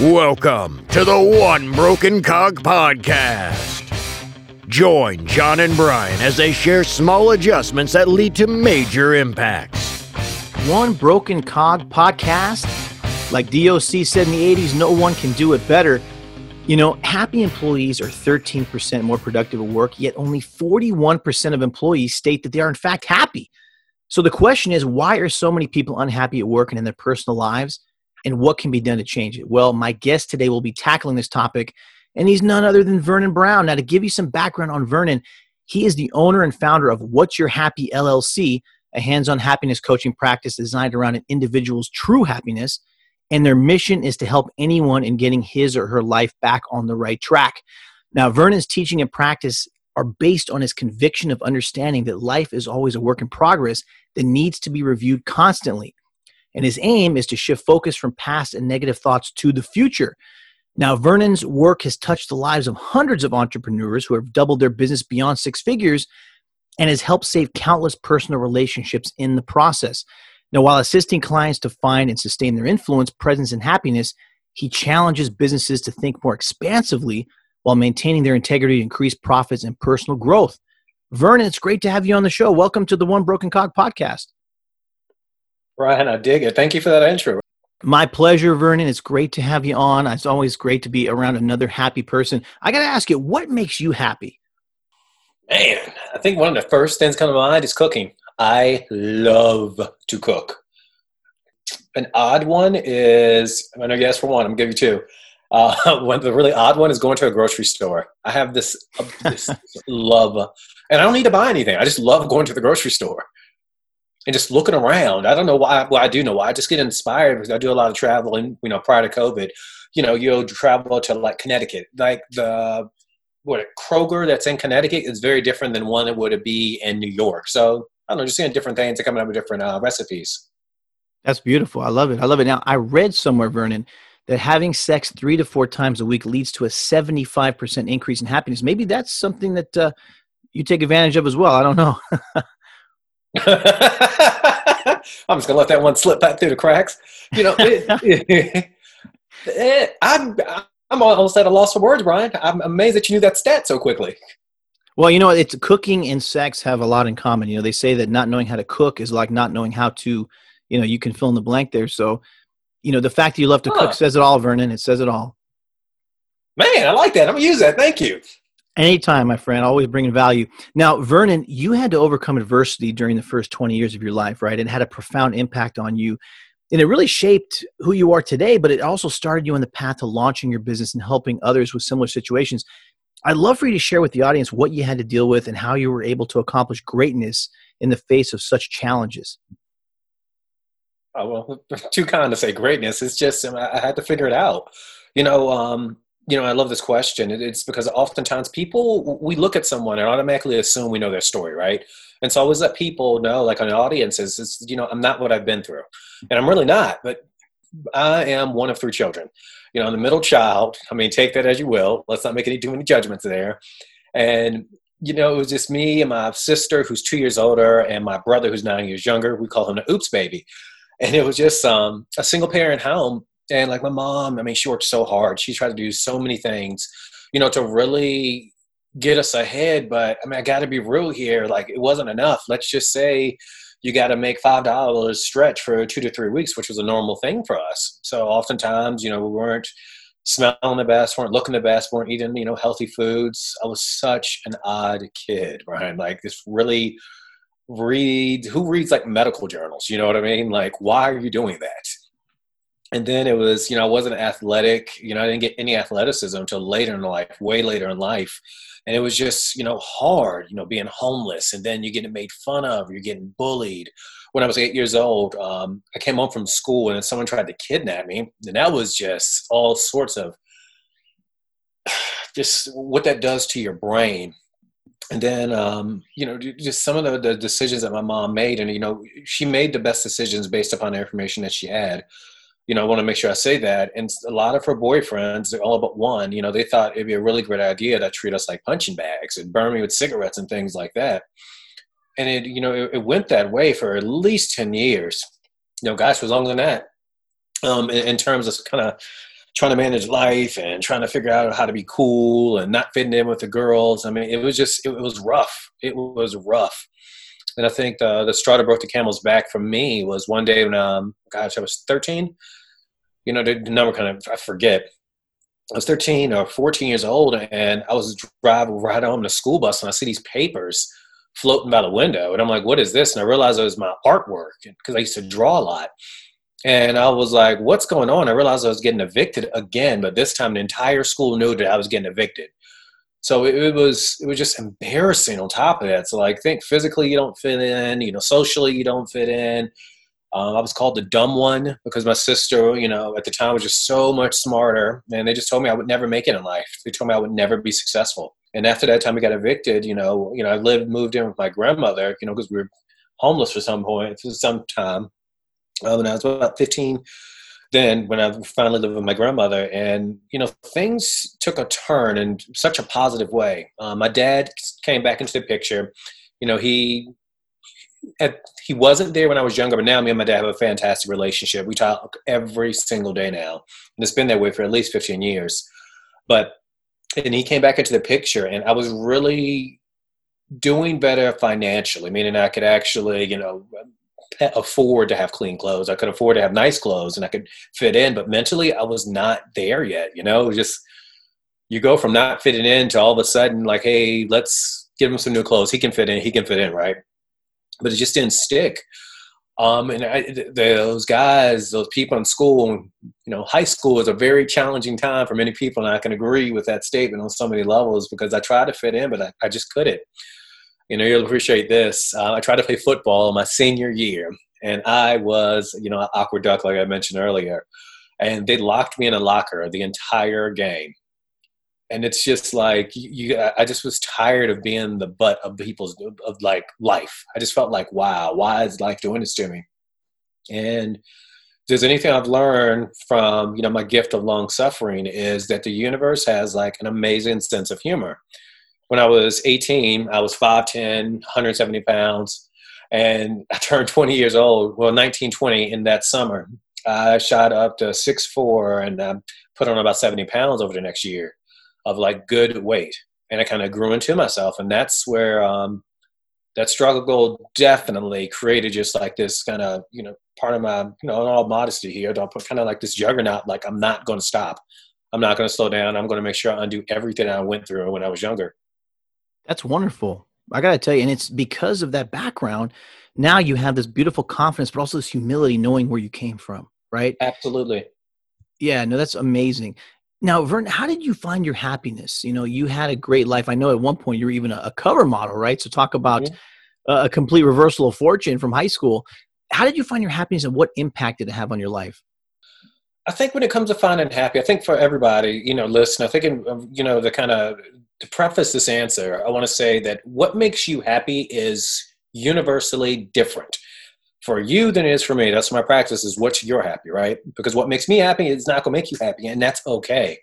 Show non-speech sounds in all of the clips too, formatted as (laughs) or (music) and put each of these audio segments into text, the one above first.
Welcome to the One Broken Cog Podcast. Join John and Brian as they share small adjustments that lead to major impacts. One Broken Cog Podcast? Like DOC said in the 80s, no one can do it better. You know, happy employees are 13% more productive at work, yet only 41% of employees state that they are, in fact, happy. So the question is why are so many people unhappy at work and in their personal lives? And what can be done to change it? Well, my guest today will be tackling this topic, and he's none other than Vernon Brown. Now, to give you some background on Vernon, he is the owner and founder of What's Your Happi LLC, a hands on happiness coaching practice designed around an individual's true happiness. And their mission is to help anyone in getting his or her life back on the right track. Now, Vernon's teaching and practice are based on his conviction of understanding that life is always a work in progress that needs to be reviewed constantly. And his aim is to shift focus from past and negative thoughts to the future. Now, Vernon's work has touched the lives of hundreds of entrepreneurs who have doubled their business beyond six figures and has helped save countless personal relationships in the process. Now, while assisting clients to find and sustain their influence, presence, and happiness, he challenges businesses to think more expansively while maintaining their integrity to increase profits and personal growth. Vernon, it's great to have you on the show. Welcome to the One Broken Cog podcast. Brian, I dig it. Thank you for that intro. My pleasure, Vernon. It's great to have you on. It's always great to be around another happy person. I got to ask you, what makes you happy? Man, I think one of the first things come to mind is cooking. I love to cook. An odd one is, I'm going to guess for one, I'm going to give you two. Uh, (laughs) one, the really odd one is going to a grocery store. I have this, this (laughs) love, and I don't need to buy anything. I just love going to the grocery store and just looking around. I don't know why. Well, I do know why. I just get inspired because I do a lot of traveling. You know, prior to COVID, you know, you'll travel to like Connecticut, like the what Kroger that's in Connecticut is very different than one that would be in New York. So I don't know, just seeing different things and coming up with different uh, recipes. That's beautiful. I love it. I love it. Now I read somewhere, Vernon, that having sex three to four times a week leads to a seventy-five percent increase in happiness. Maybe that's something that uh, you take advantage of as well. I don't know. (laughs) (laughs) I'm just gonna let that one slip back through the cracks. You know, it, (laughs) it, it, I'm I'm almost at a loss for words, Brian. I'm amazed that you knew that stat so quickly. Well, you know, it's cooking and sex have a lot in common. You know, they say that not knowing how to cook is like not knowing how to, you know, you can fill in the blank there. So, you know, the fact that you love to huh. cook says it all, Vernon. It says it all. Man, I like that. I'm gonna use that. Thank you. Anytime, my friend, always bringing value. Now, Vernon, you had to overcome adversity during the first 20 years of your life, right? It had a profound impact on you. And it really shaped who you are today, but it also started you on the path to launching your business and helping others with similar situations. I'd love for you to share with the audience what you had to deal with and how you were able to accomplish greatness in the face of such challenges. Oh, well, (laughs) too kind to say greatness. It's just I had to figure it out. You know, um, you know, I love this question. It's because oftentimes people, we look at someone and automatically assume we know their story, right? And so I always let people know, like on audiences, is, you know, I'm not what I've been through. And I'm really not, but I am one of three children. You know, I'm the middle child. I mean, take that as you will. Let's not make any too many judgments there. And, you know, it was just me and my sister, who's two years older, and my brother, who's nine years younger. We call him the oops baby. And it was just um, a single parent home and like my mom, I mean, she worked so hard. She tried to do so many things, you know, to really get us ahead. But I mean, I got to be real here. Like, it wasn't enough. Let's just say you got to make five dollars stretch for two to three weeks, which was a normal thing for us. So oftentimes, you know, we weren't smelling the best, weren't looking the best, weren't eating, you know, healthy foods. I was such an odd kid, right? Like this really read who reads like medical journals, you know what I mean? Like, why are you doing that? And then it was you know i wasn't athletic you know i didn't get any athleticism until later in life way later in life. And it was just you know hard you know being homeless. And then you're getting made fun of you're getting bullied. When i was eight years old um, i came home from school and someone tried to kidnap me. And that was just all sorts of (sighs) just what that does to your brain. And then um, you know just some of the, the decisions that my mom made. And you know she made the best decisions based upon the information that she had you know, I want to make sure I say that. And a lot of her boyfriends, they're all but one, you know, they thought it'd be a really great idea to treat us like punching bags and burn me with cigarettes and things like that. And it, you know, it, it went that way for at least 10 years. You know, gosh, was longer than that. Um, in, in terms of kind of trying to manage life and trying to figure out how to be cool and not fitting in with the girls. I mean, it was just it was rough. It was rough. And I think the the straw that broke the camel's back for me was one day when um gosh I was 13. You know the, number kind of I forget. I was 13 or 14 years old, and I was driving right home in a school bus, and I see these papers floating by the window, and I'm like, "What is this?" And I realized it was my artwork because I used to draw a lot. And I was like, what's going on? I realized I was getting evicted again, but this time the entire school knew that I was getting evicted. So it, it was it was just embarrassing on top of that. So like think physically you don't fit in, you know, socially you don't fit in. Um, I was called the dumb one because my sister, you know, at the time was just so much smarter, and they just told me I would never make it in life. They told me I would never be successful. And after that time, I got evicted. You know, you know, I lived, moved in with my grandmother, you know, because we were homeless for some point, for some time uh, when I was about 15. Then, when I finally lived with my grandmother, and you know, things took a turn in such a positive way. Uh, my dad came back into the picture. You know, he at, he wasn't there when I was younger, but now me and my dad have a fantastic relationship. We talk every single day now, and it's been that way for at least 15 years. But and he came back into the picture, and I was really doing better financially, meaning I could actually, you know, afford to have clean clothes. I could afford to have nice clothes and I could fit in, but mentally I was not there yet, you know, just you go from not fitting in to all of a sudden like, hey, let's give him some new clothes. He can fit in, he can fit in, right? But it just didn't stick. Um, and I, those guys, those people in school, you know, high school is a very challenging time for many people, and I can agree with that statement on so many levels because I tried to fit in, but I, I just couldn't you know, you'll appreciate this. Uh, I tried to play football my senior year, and I was, you know, awkward duck, like I mentioned earlier. And they locked me in a locker the entire game. And it's just like you. I just was tired of being the butt of people's of like life. I just felt like, wow, why is life doing this to me? And there's anything I've learned from you know my gift of long suffering is that the universe has like an amazing sense of humor when I was 18, I was 5'10, 170 pounds, and (laughs) I turned 20 years old. Well, 19, 20 in that summer. I shot up to 6'4 and I put on about 70 pounds over the next year of like good weight. And I kind of grew into myself. And that's where um, that struggle goal definitely created just like this kind of, you know, part of my, you know, in all modesty here, don't put kind of like this juggernaut, like I'm not going to stop. I'm not going to slow down. I'm going to make sure I undo everything I went through when I was younger. That's wonderful. I got to tell you, and it's because of that background. Now you have this beautiful confidence, but also this humility, knowing where you came from, right? Absolutely. Yeah, no, that's amazing. Now, Vern, how did you find your happiness? You know, you had a great life. I know at one point you were even a, cover model, right? So talk about mm-hmm. a complete reversal of fortune from high school. How did you find your happiness, and what impact did it have on your life? I think when it comes to finding happy, I think for everybody, you know, listen, I think, in, you know, the kind of to preface this answer, I want to say that what makes you happy is universally different for you than it is for me. That's my practice is what you're happy, right? Because what makes me happy is not going to make you happy, and that's okay.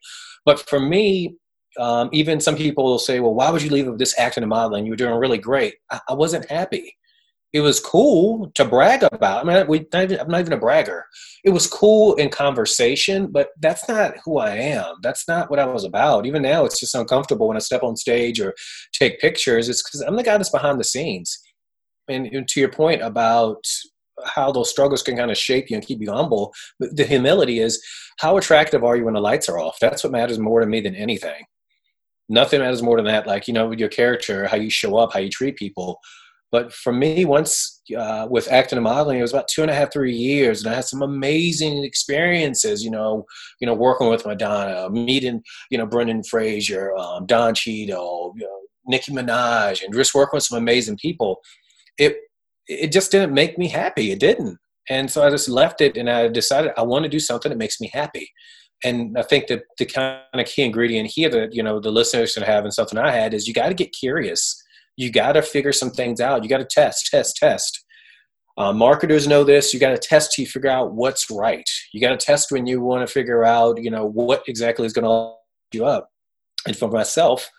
But for me, um, even some people will say, well, why would you leave this acting and modeling? You were doing really great. I, I wasn't happy it was cool to brag about. I mean, we, I'm not even a bragger. It was cool in conversation, but that's not who I am. That's not what I was about. Even now, it's just uncomfortable when I step on stage or take pictures. It's because I'm the guy that's behind the scenes. And, and to your point about how those struggles can kind of shape you and keep you humble, the humility is how attractive are you when the lights are off? That's what matters more to me than anything. Nothing matters more than that. Like, you know, your character, how you show up, how you treat people but for me, once uh, with acting and modeling, it was about two and a half, three years, and I had some amazing experiences. You know, you know, working with Madonna, meeting you know Brendan Fraser, um, Don Cheadle, you know, Nicki Minaj, and just working with some amazing people. It it just didn't make me happy. It didn't, and so I just left it, and I decided I want to do something that makes me happy. And I think that the kind of key ingredient here that you know the listeners should have, and something I had is you got to get curious you got to figure some things out. You got to test, test, test. Uh, marketers know this. You got to test to figure out what's right. You got to test when you want to figure out, you know, what exactly is going to you up. And for myself,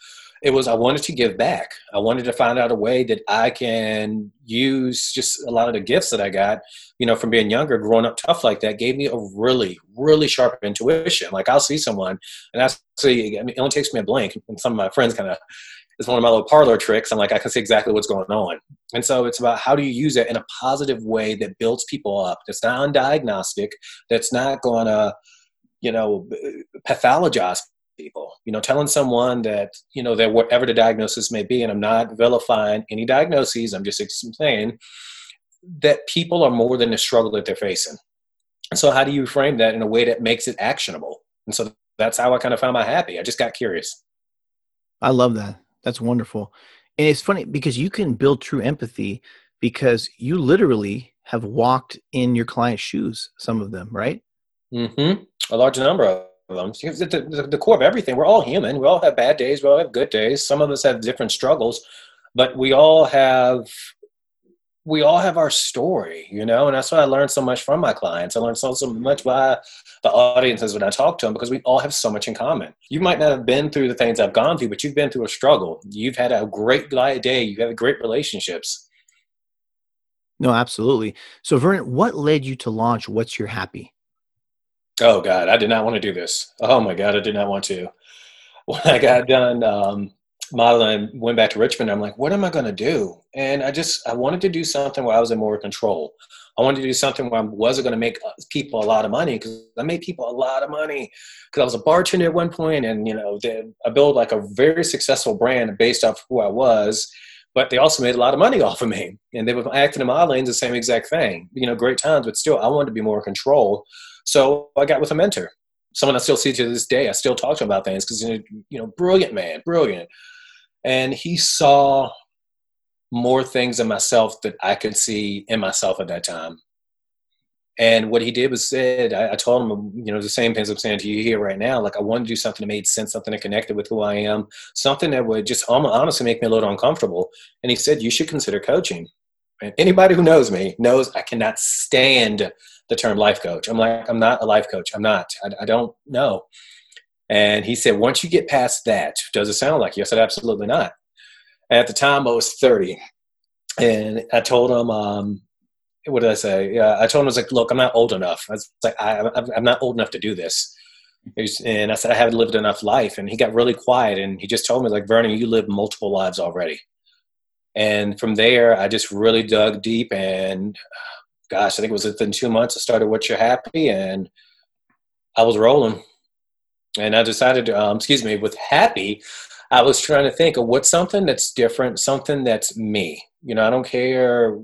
it was I wanted to give back. I wanted to find out a way that I can use just a lot of the gifts that I got, you know, from being younger, growing up tough like that, gave me a really, really sharp intuition. Like I'll see someone, and I see, I mean, it only takes me a blink, and some of my friends kind of it's one of my little parlor tricks. I'm like, I can see exactly what's going on. And so it's about how do you use it in a positive way that builds people up, that's not undiagnostic, that's not going to, you know, pathologize people. You know, telling someone that, you know, that whatever the diagnosis may be, and I'm not vilifying any diagnoses, I'm just saying that people are more than the struggle that they're facing. So how do you frame that in a way that makes it actionable? And so that's how I kind of found my happy. I just got curious. I love that. That's wonderful. And it's funny because you can build true empathy because you literally have walked in your client's shoes, some of them, right? Mm-hmm. A large number of them. The, the, the, core of everything. We're all human. We all have bad days. We all have good days. Some of us have different struggles, but we all have we all have our story, you know, and that's why I learned so much from my clients. I learned so so much by the audiences when I talk to them because we all have so much in common. You might not have been through the things I've gone through, but you've been through a struggle. You've had a great day. You've great relationships. No, absolutely. So, Vernon, what led you to launch What's Your Happi? Oh God, I did not want to do this. Oh my God, I did not want to. When I got done um, modeling, went back to Richmond. I'm like, what am I going to do? And I just I wanted to do something where I was in more control. I wanted to do something where I wasn't going to make uh, people a lot of money because I made people a lot of money because I was a bartender at one point, and you know, I built like a very successful brand based off who I was. But they also made a lot of money (laughs) off of me, and they were acting in modeling the same exact thing. You know, great times, but still, I wanted to be more in control. So I got with a mentor, someone I still see to this day. I still talk to him about things because you know, brilliant man, brilliant, and he saw more things in myself that I could see in myself at that time. And what he did was said, I, I, told him, you know, the same things I'm saying to you here right now. Like I wanted to do something that made sense, something that connected with who I am, something that would just honestly make me a little uncomfortable. And he said, you should consider coaching. And anybody who knows me knows I cannot stand the term life coach. I'm like, I'm not a life coach. I'm not. I, I don't know. And he said, once you get past that, does it sound like you? I said, absolutely not. At the time, I was 30. And I told him, um, what did I say? Yeah, I told him, I was like, look, I'm not old enough. I was like, I, I'm not old enough to do this. And I said, I haven't lived enough life. And he got really quiet and he just told me, like, Vernon, you live multiple lives already. And from there, I just really dug deep and gosh, I think it was within two months I started What You're Happy, and I was rolling. And I decided, um, excuse me, with Happy, I was trying to think of what's something that's different, something that's me. You know, I don't care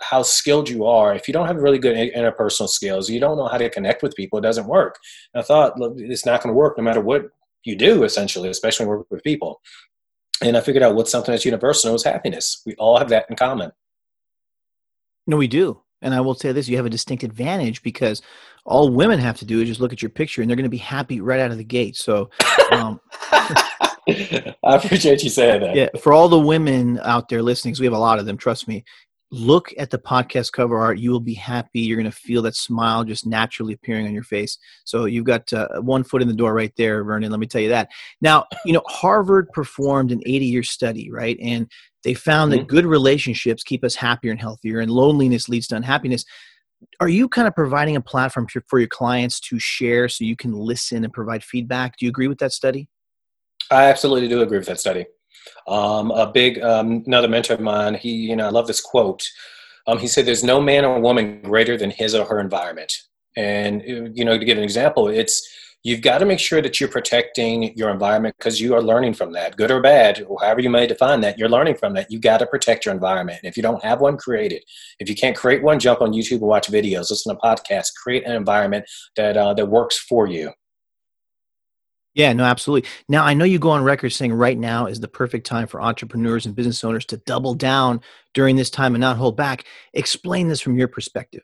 how skilled you are. If you don't have really good interpersonal skills, you don't know how to connect with people, it doesn't work. And I thought, look, it's not going to work no matter what you do, essentially, especially work with people. And I figured out what's something that's universal. It was happiness. We all have that in common. No, we do. And I will say this you have a distinct advantage because all women have to do is just look at your picture and they're going to be happy right out of the gate. So, um, (laughs) I appreciate you saying that. Yeah, for all the women out there listening, because we have a lot of them, trust me, look at the podcast cover art. You will be happy. You're going to feel that smile just naturally appearing on your face. So you've got uh, one foot in the door right there, Vernon. Let me tell you that. Now, you know, Harvard performed an 80 year study, right? And they found mm-hmm. that good relationships keep us happier and healthier, and loneliness leads to unhappiness. Are you kind of providing a platform for your clients to share so you can listen and provide feedback? Do you agree with that study? I absolutely do agree with that study. Um, a big um, another mentor of mine, he you know I love this quote. Um, he said, "There's no man or woman greater than his or her environment." And you know, to give an example, it's you've got to make sure that you're protecting your environment because you are learning from that, good or bad, or however you may define that. You're learning from that. You got to protect your environment. If you don't have one, create it. If you can't create one, jump on YouTube and watch videos, listen to podcasts, create an environment that uh, that works for you. Yeah, no, absolutely. Now, I know you go on record saying right now is the perfect time for entrepreneurs and business owners to double down during this time and not hold back. Explain this from your perspective.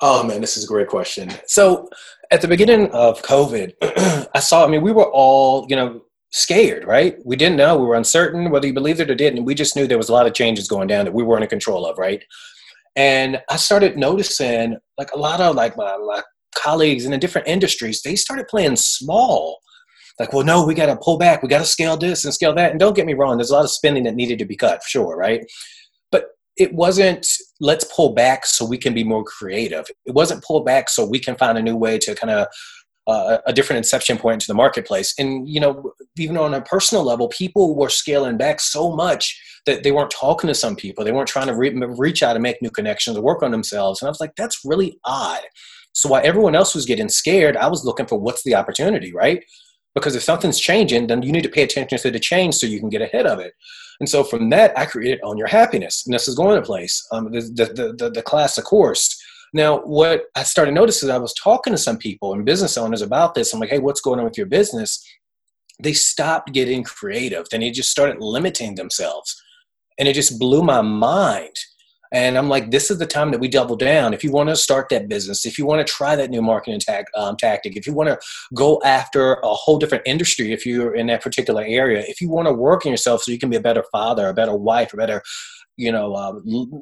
Oh man, this is a great question. So at the beginning of COVID, (clears throat) I saw, I mean, we were all, you know, scared, right? We didn't know, we were uncertain whether you believed it or didn't. We just knew there was a lot of changes going down that we weren't in control of, right? And I started noticing like a lot of like my, my colleagues in the different industries, they started playing small. Like, well, no, we got to pull back. We got to scale this and scale that. And don't get me wrong, there's a lot of spending that needed to be cut, sure, right? But it wasn't let's pull back so we can be more creative. It wasn't pull back so we can find a new way to kind of uh, a different inception point into the marketplace. And you know, even on a personal level, people were scaling back so much that they weren't talking to some people. They weren't trying to re- reach out and make new connections or work on themselves. And I was like, that's really odd. So while everyone else was getting scared, I was looking for what's the opportunity, right? Because if something's changing, then you need to pay attention to the change so you can get ahead of it. And so from that, I created on Your Happiness. And this is going to place, um, the, the, the, the class, of course. Now, what I started noticing, I was talking to some people and business owners about this. I'm like, hey, what's going on with your business? They stopped getting creative. Then they just started limiting themselves. And it just blew my mind and I'm like, this is the time that we double down. If you want to start that business, if you want to try that new marketing um, tactic, if you want to go after a whole different industry, if you're in that particular area, if you want to work on yourself so you can be a better father, a better wife, a better, you know, uh,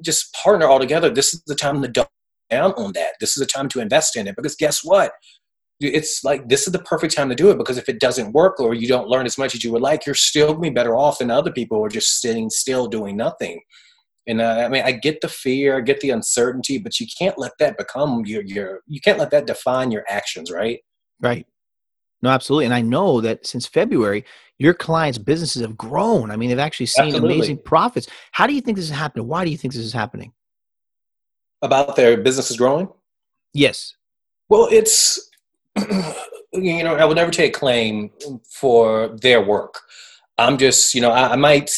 just partner all together, this is the time to double down on that. This is the time to invest in it because guess what? it's like this is the perfect time to do it because if it doesn't work or you don't learn as much as you would like, you're still going to be better off than other people who are just sitting still doing nothing. And uh, I mean, I get the fear, I get the uncertainty, but you can't let that become your your. You can't let that define your actions, right? Right. No, absolutely. And I know that since February, your clients' businesses have grown. I mean, they've actually seen absolutely. amazing profits. How do you think this is happening? Why do you think this is happening? About their businesses growing? Yes. Well, it's (clears throat) you know, I would never take claim for their work. I'm just, you know, I, I might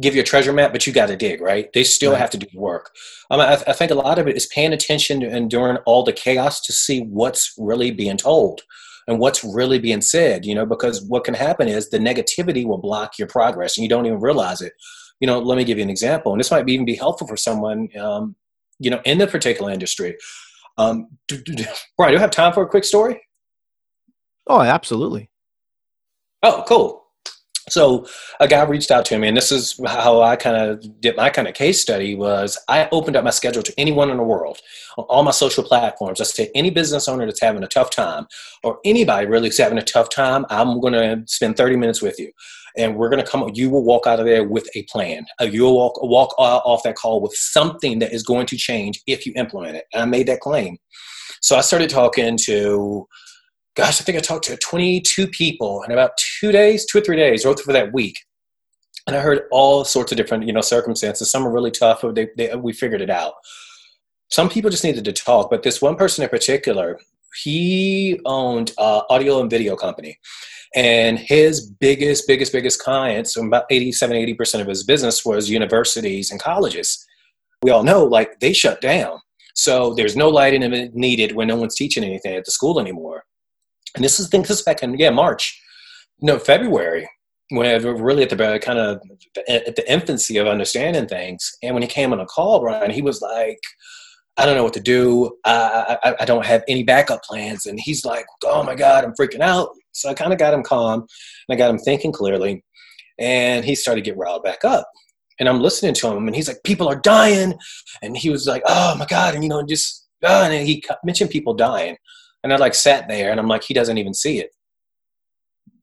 give you a treasure map, but you got to dig, right? They still right. have to do the work. Um, I, I, think a lot of it is paying attention and during all the chaos to see what's really being told and what's really being said, you know, because what can happen is the negativity will block your progress and you don't even realize it. You know, let me give you an example, and this might even be helpful for someone, um, you know, in the particular industry. Um, do, do, do, Brian, do you have time for a quick story? Oh, absolutely. Oh, cool. So a guy reached out to me, and this is how I kind of did my kind of case study. Was I opened up my schedule to anyone in the world on all my social platforms. I said any business owner that's having a tough time, or anybody really is having a tough time, I'm going to spend 30 minutes with you, and we're going to come. You will walk out of there with a plan. Uh, you'll walk walk off that call with something that is going to change if you implement it. And I made that claim. So I started talking to gosh, I think I talked to 22 people in about two days, two or three days, or for that week. And I heard all sorts of different, you know, circumstances. Some are really tough, but they, they, we figured it out. Some people just needed to talk, but this one person in particular, he owned an audio and video company. And his biggest, biggest, biggest clients, so about 87, 80% of his business was universities and colleges. We all know, like, they shut down. So there's no lighting needed when no one's teaching anything at the school anymore. And this is, think this is back in, yeah, March, no, February, when we were really at the uh, kind of at the infancy of understanding things. And when he came on a call, Brian, he was like, I don't know what to do. I, I, I don't have any backup plans. And he's like, oh my God, I'm freaking out. So I kind of got him calm and I got him thinking clearly. And he started to get riled back up. And I'm listening to him and he's like, people are dying. And he was like, oh my God. And, you know, just, oh, and he mentioned people dying. And I like sat there and I'm like, he doesn't even see it.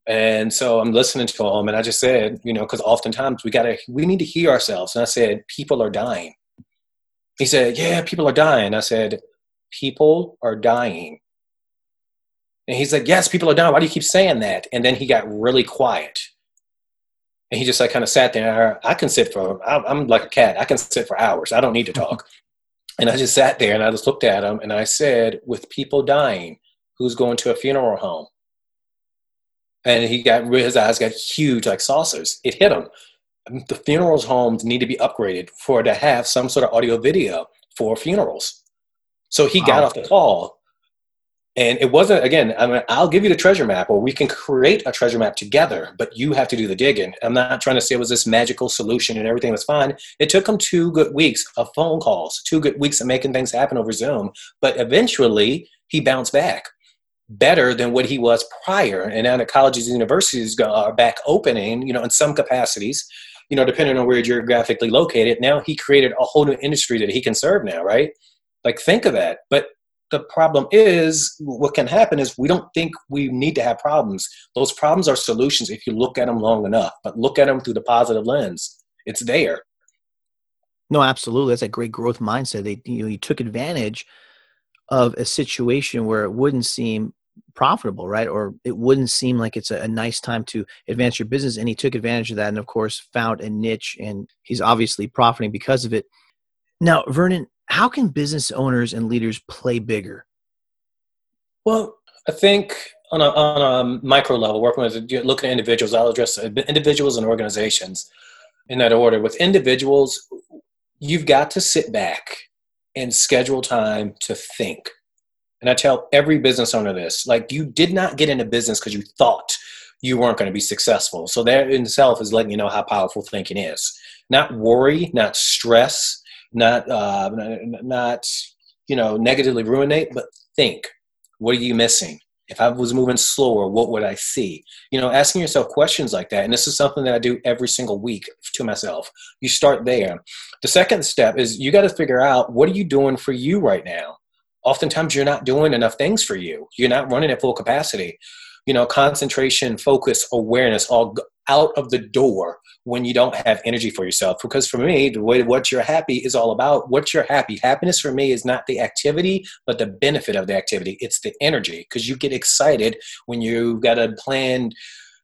And so I'm listening to him and I just said, you know, because oftentimes we gotta we need to hear ourselves. And I said, people are dying. He said, Yeah, people are dying. I said, People are dying. And he's like, Yes, people are dying. Why do you keep saying that? And then he got really quiet. And he just like kind of sat there. I can sit for, I'm like a cat. I can sit for hours. I don't need to talk. And I just sat there and I just looked at him and I said, with people dying, who's going to a funeral home? And he got his eyes got huge like saucers. It hit him. The funerals homes need to be upgraded for to have some sort of audio video for funerals. So he got off the call and it wasn't, again, I mean, I'll give you the treasure map or we can create a treasure map together, but you have to do the digging. I'm not trying to say it was this magical solution and everything was fine. It took him two good weeks of phone calls, two good weeks of making things happen over Zoom. But eventually he bounced back better than what he was prior. And now the colleges and universities are back opening, you know, in some capacities, you know, depending on where you're geographically located. Now he created a whole new industry that he can serve now, right? Like think of that. But the problem is what can happen is we don't think we need to have problems. Those problems are solutions if you look at them long enough, but look at them through the positive lens. It's there. No, absolutely. That's a great growth mindset. They, you know, you took advantage of a situation where it wouldn't seem profitable, right? Or it wouldn't seem like it's a, a, nice time to advance your business. And he took advantage of that and, of course, found a niche and he's obviously profiting because of it. Now, Vernon, how can business owners and leaders play bigger? Well, I think on a, on a micro level, working with looking at individuals, I'll address individuals and organizations in that order. With individuals, you've got to sit back and schedule time to think. And I tell every business owner this like, you did not get into business because you thought you weren't going to be successful. So, that in itself is letting you know how powerful thinking is. Not worry, not stress, not, uh, not you know, negatively ruinate, but think. What are you missing? If I was moving slower, what would I see? You know, asking yourself questions like that. And this is something that I do every single week to myself. You start there. The second step is you got to figure out what are you doing for you right now? Oftentimes you're not doing enough things for you. You're not running at full capacity. You know, concentration, focus, awareness all out of the door when you don't have energy for yourself. Because for me, the way what you're happy is all about what you're happy. Happiness for me is not the activity, but the benefit of the activity. It's the energy because you get excited when you've got a plan,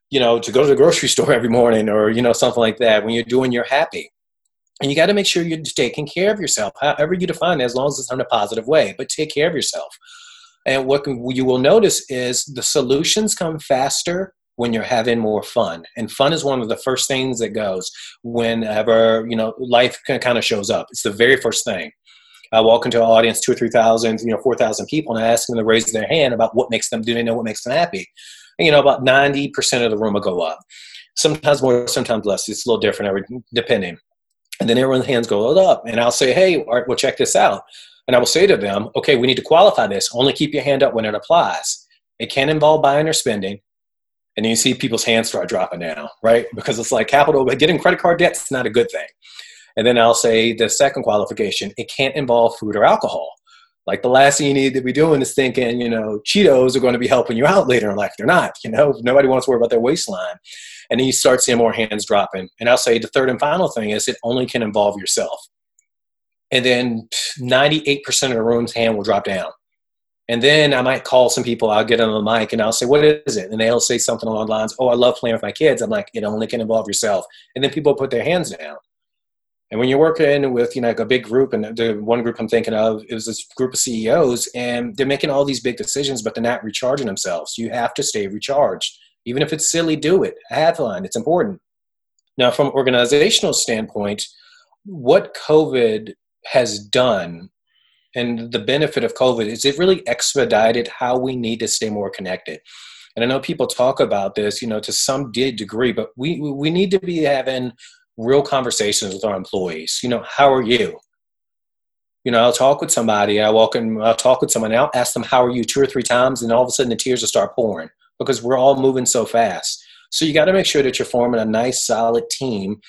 you know, to go to the grocery (laughs) store every morning or, you know, something like that. When you're doing, you're happy. And you got to make sure you're taking care of yourself, however you define it, as long as it's in a positive way, but take care of yourself. And what you will notice is the solutions come faster when you're having more fun. And fun is one of the first things that goes whenever, you know, life kind of shows up. It's the very first thing. I walk into an audience, two or 3,000, you know, 4,000 people, and I ask them to raise their hand about what makes them, do they know what makes them happy? And, you know, about 90% of the room will go up. Sometimes more, sometimes less. It's a little different, every, depending. And then everyone's hands go up. And I'll say, hey, all right, well, check this out. And I will say to them, okay, we need to qualify this. Only keep your hand up when it applies. It can involve buying or spending and you see people's hands start dropping down, right? Because it's like capital, but getting credit card debt is not a good thing. And then I'll say the second qualification, it can't involve food or alcohol. Like the last thing you need to be doing is thinking, you know, Cheetos are going to be helping you out later in life. They're not, you know, nobody wants to worry about their waistline. And then you start seeing more hands dropping. And I'll say the third and final thing is it only can involve yourself. And then 98% of the room's hand will drop down. And then I might call some people, I'll get on the mic and I'll say, What is it? And they'll say something along the lines, Oh, I love playing with my kids. I'm like, It only can involve yourself. And then people put their hands down. And when you're working with, you know, like a big group, and the one group I'm thinking of is this group of CEOs, and they're making all these big decisions, but they're not recharging themselves. You have to stay recharged. Even if it's silly, do it. Have fun. It's important. Now, from organizational standpoint, what COVID has done and the benefit of COVID is it really expedited how we need to stay more connected. And I know people talk about this, you know, to some degree, but we we need to be having real conversations with our employees. You know, how are you? You know, I'll talk with somebody, I walk in, I'll talk with someone, I'll ask them, how are you two or three times, and all of a sudden the tears will start pouring because we're all moving so fast. So you got to make sure that you're forming a nice, solid team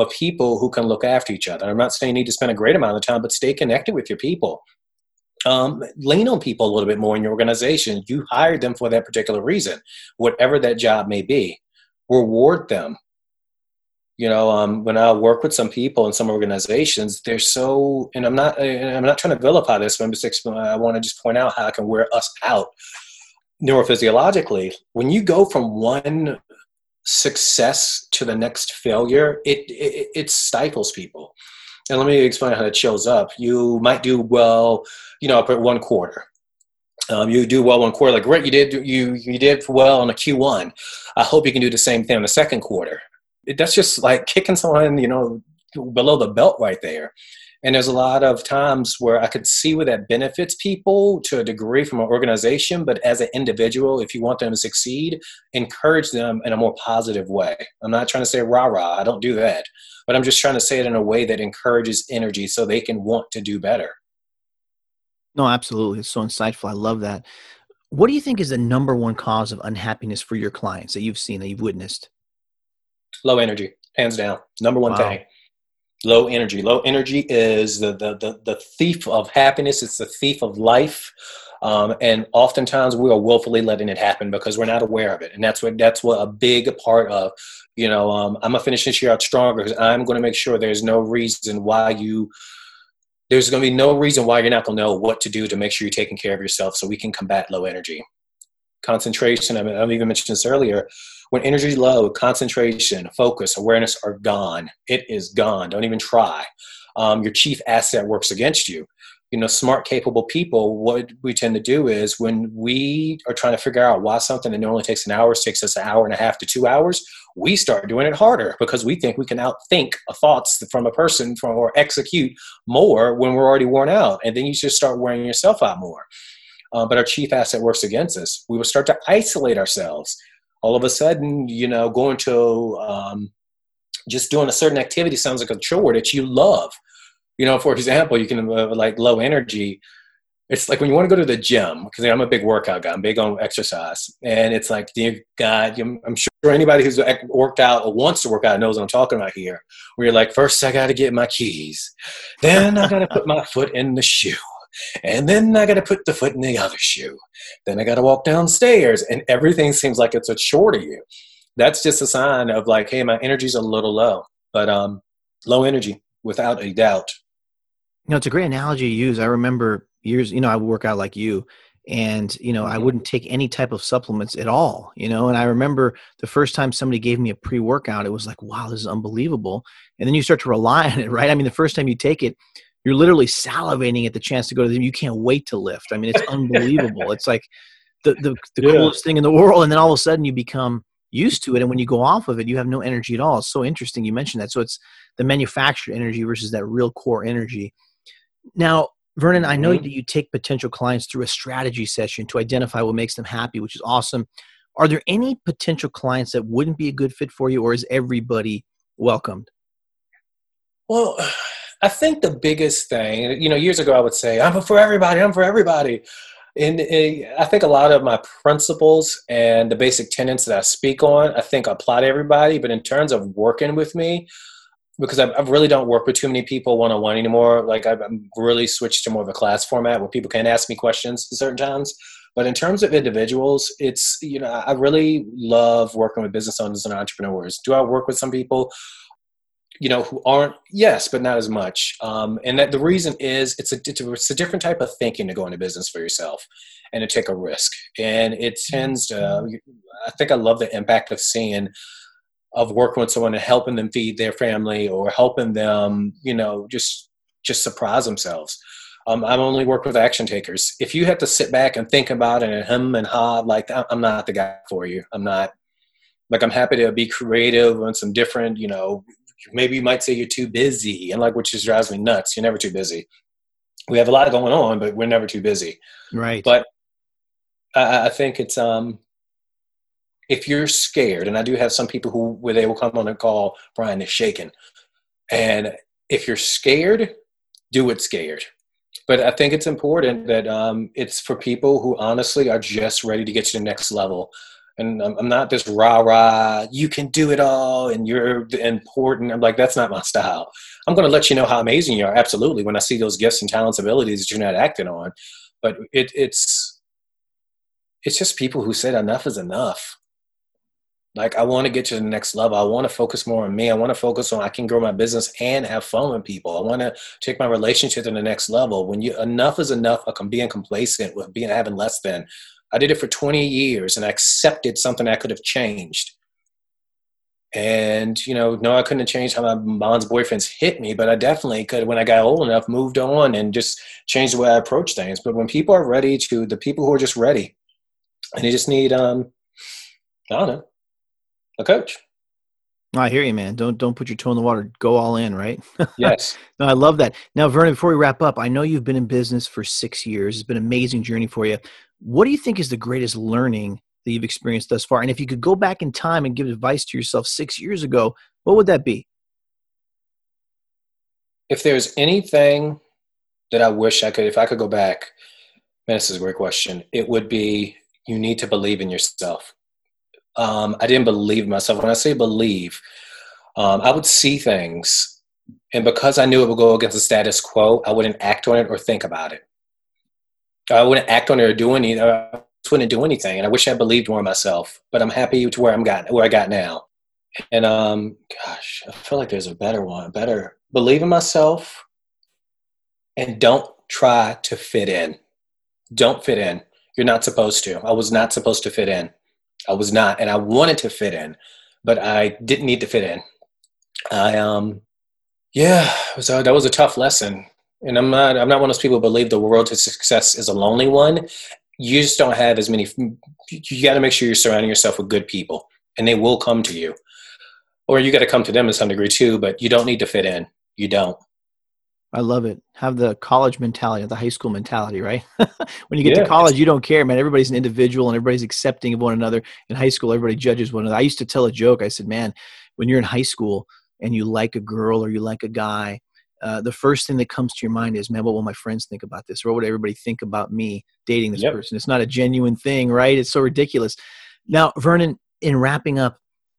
of people who can look after each other. I'm not saying you need to spend a great amount of time, but stay connected with your people. Um, lean on people a little bit more in your organization. You hired them for that particular reason, whatever that job may be. Reward them. You know, um, when I work with some people in some organizations, they're so, and I'm not, I'm not trying to vilify this, but I want to just point out how I can wear us out neurophysiologically. When you go from one success to the next failure, it, it, it stifles people. And let me explain how it shows up. You might do well, you know, up one quarter. Um, you do well one quarter, like great, you did you you did well on a Q1. I hope you can do the same thing in the second quarter. It, that's just like kicking someone, you know, below the belt right there. And there's a lot of times where I could see where that benefits people to a degree from an organization, but as an individual, if you want them to succeed, encourage them in a more positive way. I'm not trying to say rah rah, I don't do that, but I'm just trying to say it in a way that encourages energy so they can want to do better. No, absolutely. It's so insightful. I love that. What do you think is the number one cause of unhappiness for your clients that you've seen, that you've witnessed? Low energy, hands down. Number one wow. thing low energy. Low energy is the, the, the, the thief of happiness. It's the thief of life. Um, and oftentimes we are willfully letting it happen because we're not aware of it. And that's what that's what a big part of, you know, um, I'm gonna finish this year out stronger because I'm gonna make sure there's no reason why you there's to be no reason why you're not to know what to do to make sure you're taking care of yourself so we can combat low energy. Concentration I, mean, I even mentioned this earlier when energy low concentration focus awareness are gone. It is gone. Don't even try. Um, your chief asset works against you. You know smart capable people what we tend to do is when we are trying to figure out why something that only takes an hour takes us an hour and a half to two hours we start doing it harder because we think we can outthink thoughts from a person from, or execute more when we're already worn out. And then you just start wearing yourself out more. Uh, but our chief asset works against us. We will start to isolate ourselves all of a sudden you know going to um, just doing a certain activity sounds like a chore that you love you know, for example, you can uh, like low energy. It's like when you want to go to the gym because I'm a big workout guy. I'm big on exercise, and it's like you got. I'm sure anybody who's worked out or wants to work out knows what I'm talking about here. Where you're like, first I got to get my keys, then I got to put my foot in the shoe, and then I got to put the foot in the other shoe. Then I got to walk downstairs, and everything seems like it's a chore to you. That's just a sign of like, hey, my energy's a little low, but um, low energy without a doubt You know, it's a great analogy you use. I remember years, you know, I work out like you and, you know. I wouldn't take any type of supplements at all, you know, and I remember the first time somebody gave me a pre workout, it was like, wow, this is unbelievable. And then you start to rely (laughs) on it, right? I mean, the first time you take it, you're literally salivating at the chance to go to the You can't wait to lift. I mean, it's (laughs) unbelievable. it's like the, the, the yeah. coolest thing in the world. And then all of a sudden you become used to it. And when you go off of it, you have no energy at all. It's so interesting you mentioned that. So it's the manufactured energy versus that real core energy. Now, Vernon, I know mm-hmm. that you take potential clients through a strategy session to identify what makes them happy, which is awesome. Are there any potential clients that wouldn't be a good fit for you, or is everybody welcomed? Well, I think the biggest thing, you know, years ago I would say, I'm for everybody, I'm for everybody. And I think a lot of my principles and the basic tenets that I speak on, I think apply to everybody. But in terms of working with me, because I really don't work with too many people one on one anymore. Like I've, really switched to more of a class format where people can ask me questions at certain times. But in terms of individuals, it's you know I really love working with business owners and entrepreneurs. Do I work with some people? You know who aren't yes but not as much um, and that the reason is it's a, it's a different type of thinking to go into business for yourself and to take a risk and it tends to i think i love the impact of seeing of working with someone and helping them feed their family or helping them, you know, just just surprise themselves. Um, I'm only work with action takers. If you have to sit back and think about it and hum and ha, like I'm not the guy for you. I'm not like I'm happy to be creative on some different, you know, maybe you might say you're too busy and like which just drives me nuts. You're never too busy. We have a lot going on, but we're never too busy. Right. But I, I think it's um if you're scared, and I do have some people who where they will come on and call Brian is shaking, and if you're scared, do it scared. But I think it's important that um, it's for people who honestly are just ready to get to the next level. And I'm, I'm not this rah rah, you can do it all and you're important. I'm like, that's not my style. I'm going to let you know how amazing you are, absolutely, when I see those gifts and talents, abilities that you're not acting on. But it, it's it's just people who said enough is enough like I want to get to the next level. I want to focus more on me. I want to focus on I can grow my business and have fun with people. I want to take my relationship to the next level. When you enough is enough, I'm being complacent with being having less than. I did it for 20 years and I accepted something I could have changed. And you know, no, I couldn't have changed how my mom's boyfriends hit me, but I definitely could when I got old enough, moved on and just changed the way I approach things. But when people are ready to, the people who are just ready, and they just need, um, I don't know, a coach. I hear you, man. Don't don't put your toe in the water. Go all in, right? (laughs) Yes. no, I love that. Now, Vernon, before we wrap up, I know you've been in business for six years. It's been an amazing journey for you. What do you think is the greatest learning that you've experienced thus far? And if you could go back in time and give advice to yourself six years ago, what would that be? If there's anything that I wish I could, if I could go back, man, this is a great question. It would be you need to believe in yourself um, I didn't believe myself. When I say believe, um, I would see things, and because I knew it would go against the status quo, I wouldn't act on it or think about it. I wouldn't act on it or do anything. I wouldn't do anything. And I wish I believed more in myself. But I'm happy to where I'm got where I got now. And um, gosh, I feel like there's a better one. Better believe in myself, and don't try to fit in. Don't fit in. You're not supposed to. I was not supposed to fit in. I was not, and I wanted to fit in, but I didn't need to fit in. I um, yeah, so that was a tough lesson. And I'm not I'm not one of those people who believe the world to success is a lonely one. You just don't have as many. You got to make sure you're surrounding yourself with good people, and they will come to you, or you got to come to them to some degree too. But you don't need to fit in. You don't. I love it. Have the college mentality, the high school mentality, right? (laughs) when you get yeah. to college, you don't care, man. Everybody's an individual and everybody's accepting of one another. In high school, everybody judges one another. I used to tell a joke. I said, man, when you're in high school and you like a girl or you like a guy, uh, the first thing that comes to your mind is, man, what will my friends think about this? Or what would everybody think about me dating this yep. person? It's not a genuine thing, right? It's so ridiculous. Now, Vernon, in wrapping up,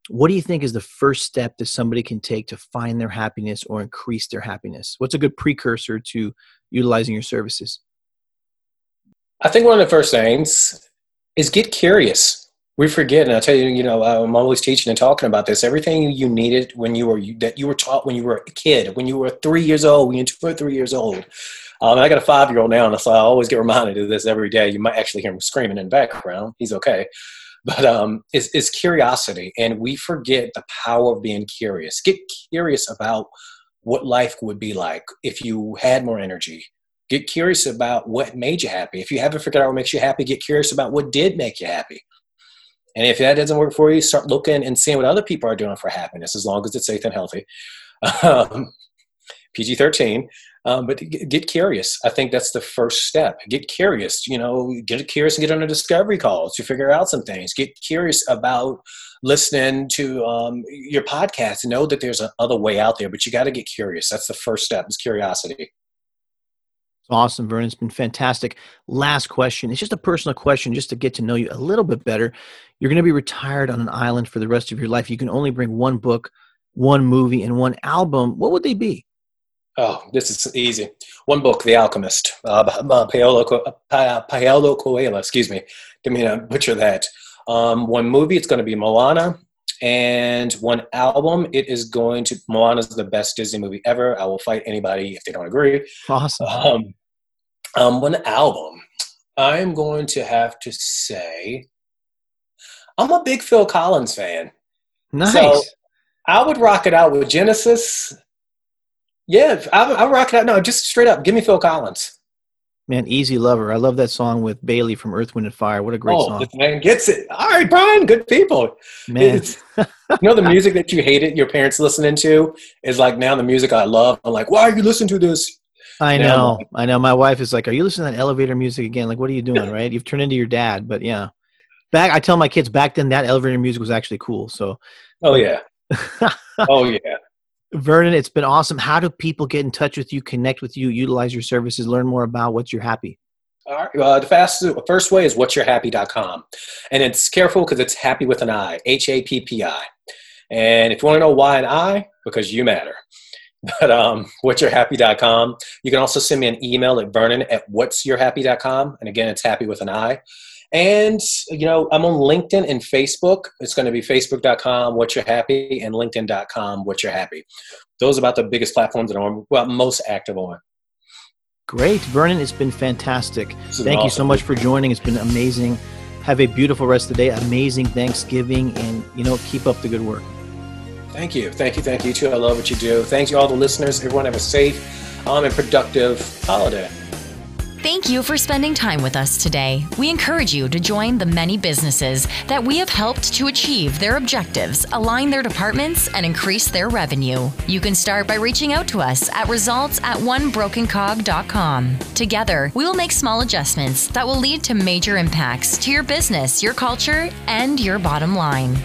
what do you think is the first step that somebody can take to find their happiness or increase their happiness? What's a good precursor to utilizing your services? I think one of the first things is get curious. We forget, and I tell you, you know, I'm always teaching and talking about this. Everything you needed when you were that you were taught when you were a kid, when you were three years old, when you were two or three years old. Um, I got a five year old now, and so I always get reminded of this every day. You might actually hear him screaming in the background. He's okay but um, is, is curiosity. And we forget the power of being curious. Get curious about what life would be like if you had more energy. Get curious about what made you happy. If you haven't figured out what makes you happy, get curious about what did make you happy. And if that doesn't work for you, start looking and seeing what other people are doing for happiness, as long as it's safe and healthy. (laughs) Um, PG 13. Um, but get curious. I think that's the first step. Get curious. You know, get curious and get on a discovery call to figure out some things. Get curious about listening to um, your podcast. Know that there's another way out there, but you got to get curious. That's the first step. Is curiosity. Awesome, Vernon. It's been fantastic. Last question. It's just a personal question, just to get to know you a little bit better. You're going to be retired on an island for the rest of your life. You can only bring one book, one movie, and one album. What would they be? Oh, this is easy. One book, The Alchemist, uh, Paolo, Paolo Coelho, excuse me. Didn't mean to butcher that. Um, one movie, it's going to be Moana. And one album, it is going to, Moana is the best Disney movie ever. I will fight anybody if they don't agree. Awesome. Um, um, one album, I'm going to have to say, I'm a big Phil Collins fan. Nice. So I would rock it out with Genesis yeah, I, I rock it out. No, just straight up, give me Phil Collins. Man, Easy Lover. I love that song with Bailey from Earth, Wind, and Fire. What a great oh, song. This man gets it. All right, Brian, good people. Man. you know the music that you hated your parents listening to is like now the music I love. I'm like, why are you listening to this? I know. I know. My wife is like, are you listening to that elevator music again? Like, what are you doing, (laughs) right? You've turned into your dad. But yeah. Back, I tell my kids back then that elevator music was actually cool. So. Oh, yeah. (laughs) oh, yeah. Vernon, it's been awesome. How do people get in touch with you, connect with you, utilize your services, learn more about what you're happy? All right. Uh, the fastest, first way is what'syourhappi.com. And it's careful because it's happy with an I, H A P P I. And if you want to know why an I, because you matter. (laughs) But um, what'syourhappi.com. You can also send me an email at vernon at what'syourhappi.com. And again, it's happy with an I. And, you know, I'm on LinkedIn and Facebook. It's going to be facebook.com, what you're happy, and linkedin.com, what you're happy. Those are about the biggest platforms that I'm well, most active on. Great. Vernon, it's been fantastic. Thank awesome. you so much for joining. It's been amazing. Have a beautiful rest of the day. Amazing Thanksgiving. And, you know, keep up the good work. Thank you. Thank you. Thank you, too. I love what you do. Thank you, all the listeners. Everyone have a safe um, and productive holiday. Thank you for spending time with us today. We encourage you to join the many businesses that we have helped to achieve their objectives, align their departments, and increase their revenue. You can start by reaching out to us at results at onebrokencog.com. Together, we will make small adjustments that will lead to major impacts to your business, your culture, and your bottom line.